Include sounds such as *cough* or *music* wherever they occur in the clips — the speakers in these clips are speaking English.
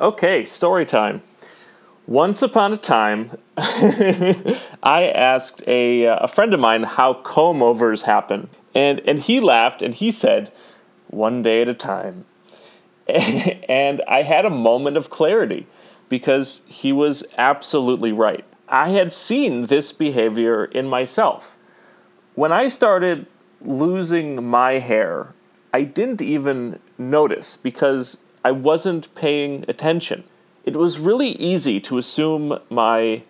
Okay, story time. Once upon a time, *laughs* I asked a, uh, a friend of mine how comb overs happen. And, and he laughed and he said, one day at a time. *laughs* and I had a moment of clarity because he was absolutely right. I had seen this behavior in myself. When I started losing my hair, I didn't even notice because I wasn't paying attention. It was really easy to assume my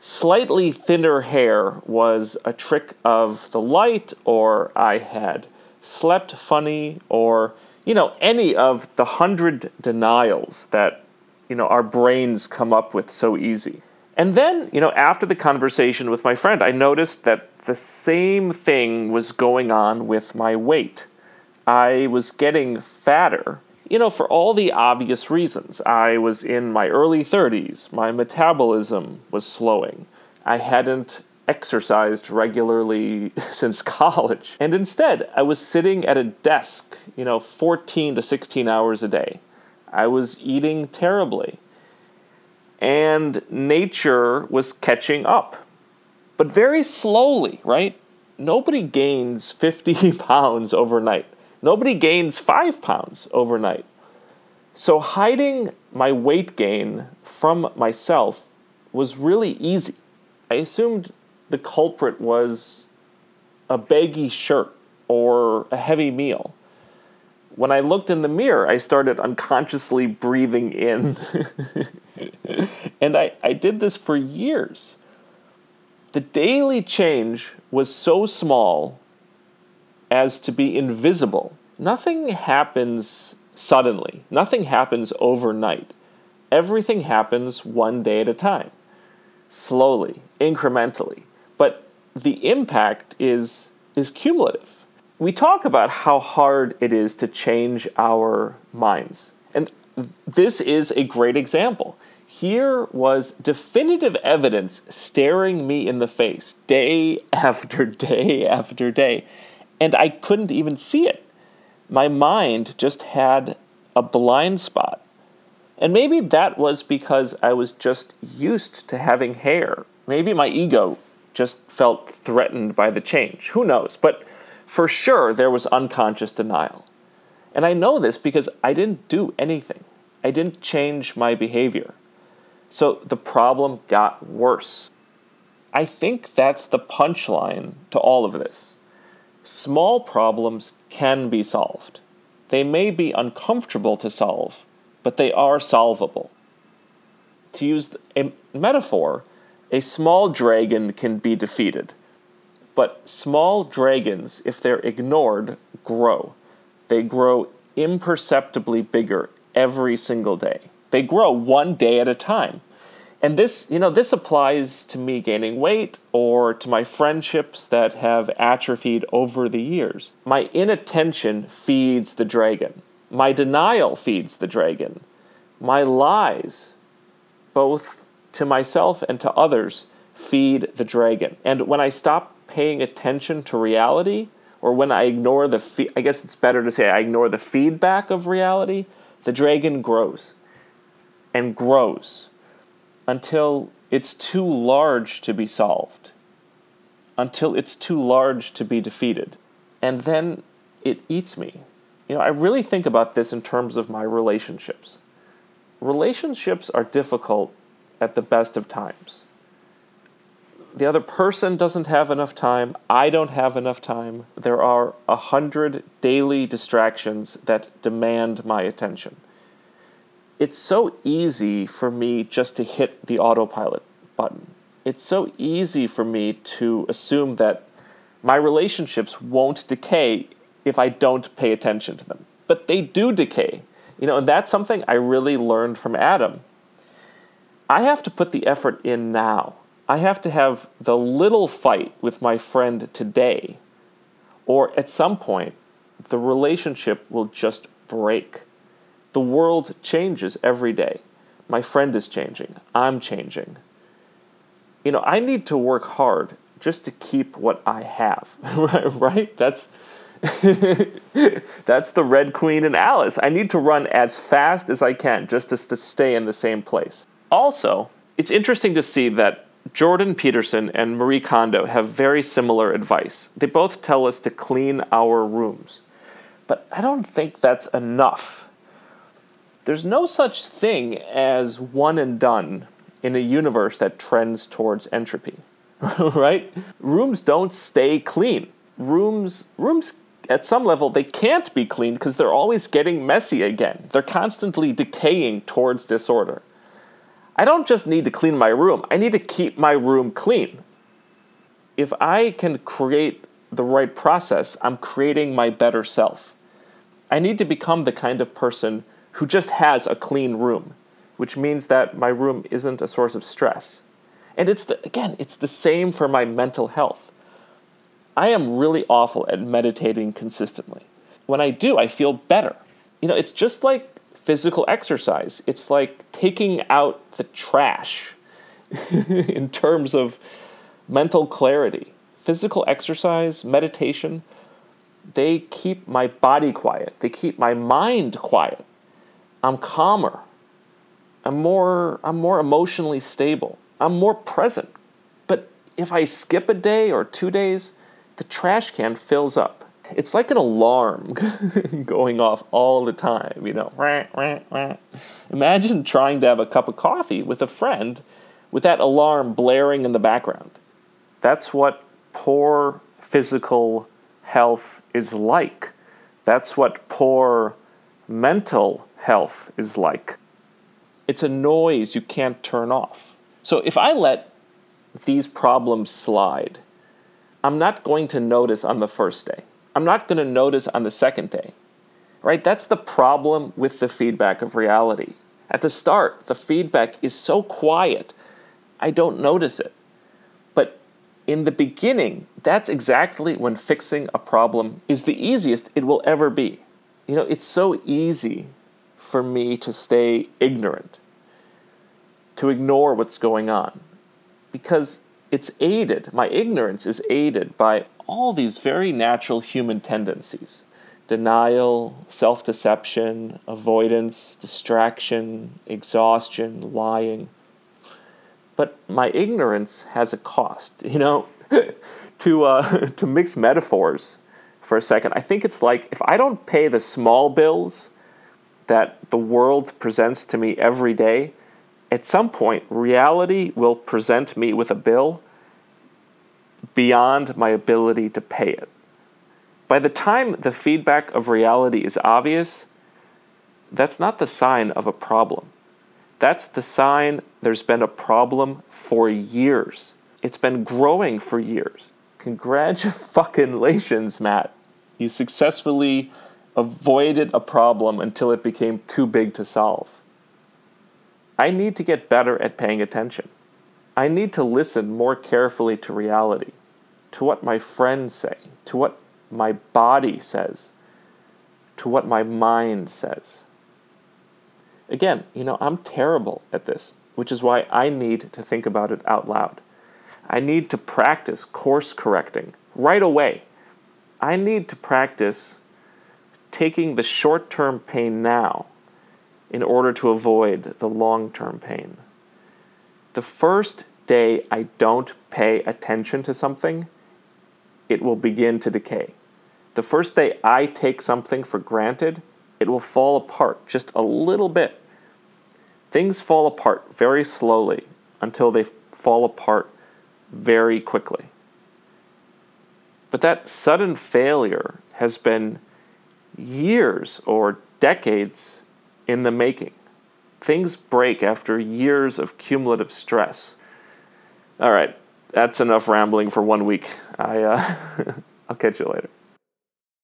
slightly thinner hair was a trick of the light, or I had slept funny, or, you know, any of the hundred denials that, you know, our brains come up with so easy. And then, you know, after the conversation with my friend, I noticed that the same thing was going on with my weight. I was getting fatter, you know, for all the obvious reasons. I was in my early 30s, my metabolism was slowing. I hadn't exercised regularly *laughs* since college. And instead, I was sitting at a desk, you know, 14 to 16 hours a day. I was eating terribly. And nature was catching up. But very slowly, right? Nobody gains 50 *laughs* pounds overnight. Nobody gains five pounds overnight. So hiding my weight gain from myself was really easy. I assumed the culprit was a baggy shirt or a heavy meal. When I looked in the mirror, I started unconsciously breathing in. *laughs* and I, I did this for years. The daily change was so small as to be invisible. Nothing happens suddenly, nothing happens overnight. Everything happens one day at a time, slowly, incrementally. But the impact is, is cumulative. We talk about how hard it is to change our minds. And this is a great example. Here was definitive evidence staring me in the face day *laughs* after day after day and I couldn't even see it. My mind just had a blind spot. And maybe that was because I was just used to having hair. Maybe my ego just felt threatened by the change. Who knows? But for sure, there was unconscious denial. And I know this because I didn't do anything, I didn't change my behavior. So the problem got worse. I think that's the punchline to all of this. Small problems can be solved. They may be uncomfortable to solve, but they are solvable. To use a metaphor, a small dragon can be defeated. But small dragons, if they're ignored, grow. They grow imperceptibly bigger every single day. They grow one day at a time. And this, you know, this applies to me gaining weight or to my friendships that have atrophied over the years. My inattention feeds the dragon. My denial feeds the dragon. My lies, both to myself and to others, feed the dragon. And when I stop paying attention to reality, or when I ignore the, fe- I guess it's better to say I ignore the feedback of reality, the dragon grows and grows until it's too large to be solved, until it's too large to be defeated. And then it eats me. You know, I really think about this in terms of my relationships. Relationships are difficult at the best of times. The other person doesn't have enough time. I don't have enough time. There are a hundred daily distractions that demand my attention it's so easy for me just to hit the autopilot button. It's so easy for me to assume that my relationships won't decay if I don't pay attention to them. But they do decay. You know, and that's something I really learned from Adam. I have to put the effort in now. I have to have the little fight with my friend today, or at some point, the relationship will just break. The world changes every day. My friend is changing. I'm changing. You know, I need to work hard just to keep what I have, *laughs* right? That's *laughs* That's the Red Queen and Alice. I need to run as fast as I can just to, to stay in the same place. Also, it's interesting to see that Jordan Peterson and Marie Kondo have very similar advice. They both tell us to clean our rooms. But I don't think that's enough. There's no such thing as one and done in a universe that trends towards entropy. *laughs* right? Rooms don't stay clean. Rooms rooms at some level they can't be clean because they're always getting messy again. They're constantly decaying towards disorder. I don't just need to clean my room, I need to keep my room clean. If I can create the right process, I'm creating my better self. I need to become the kind of person who just has a clean room, which means that my room isn't a source of stress. And it's the, again, it's the same for my mental health. I am really awful at meditating consistently. When I do, I feel better. You know, it's just like physical exercise. It's like taking out the trash *laughs* in terms of mental clarity. Physical exercise, meditation, they keep my body quiet. They keep my mind quiet. I'm calmer. I'm more I'm more emotionally stable. I'm more present. But if I skip a day or 2 days, the trash can fills up it's like an alarm *laughs* going off all the time, you know. Imagine trying to have a cup of coffee with a friend with that alarm blaring in the background. That's what poor physical health is like. That's what poor mental health is like. It's a noise you can't turn off. So if I let these problems slide, I'm not going to notice on the first day. I'm not going to notice on the second day. Right? That's the problem with the feedback of reality. At the start, the feedback is so quiet, I don't notice it. But in the beginning, that's exactly when fixing a problem is the easiest it will ever be. You know, it's so easy for me to stay ignorant, to ignore what's going on, because it's aided, my ignorance is aided by all these very natural human tendencies denial, self deception, avoidance, distraction, exhaustion, lying. But my ignorance has a cost, *laughs* you know? *laughs* to, uh, *laughs* to mix metaphors for a second, I think it's like if I don't pay the small bills that the world presents to me every day, at some point, reality will present me with a bill beyond my ability to pay it. By the time the feedback of reality is obvious, that's not the sign of a problem. That's the sign there's been a problem for years. It's been growing for years. Congratulations, Matt. You successfully avoided a problem until it became too big to solve. I need to get better at paying attention. I need to listen more carefully to reality, to what my friends say, to what my body says, to what my mind says. Again, you know, I'm terrible at this, which is why I need to think about it out loud. I need to practice course correcting right away. I need to practice taking the short term pain now in order to avoid the long term pain. The first day I don't pay attention to something, it will begin to decay. The first day I take something for granted, it will fall apart just a little bit. Things fall apart very slowly until they fall apart very quickly. But that sudden failure has been years or decades in the making. Things break after years of cumulative stress. All right, that's enough rambling for one week. I, uh, *laughs* I'll catch you later.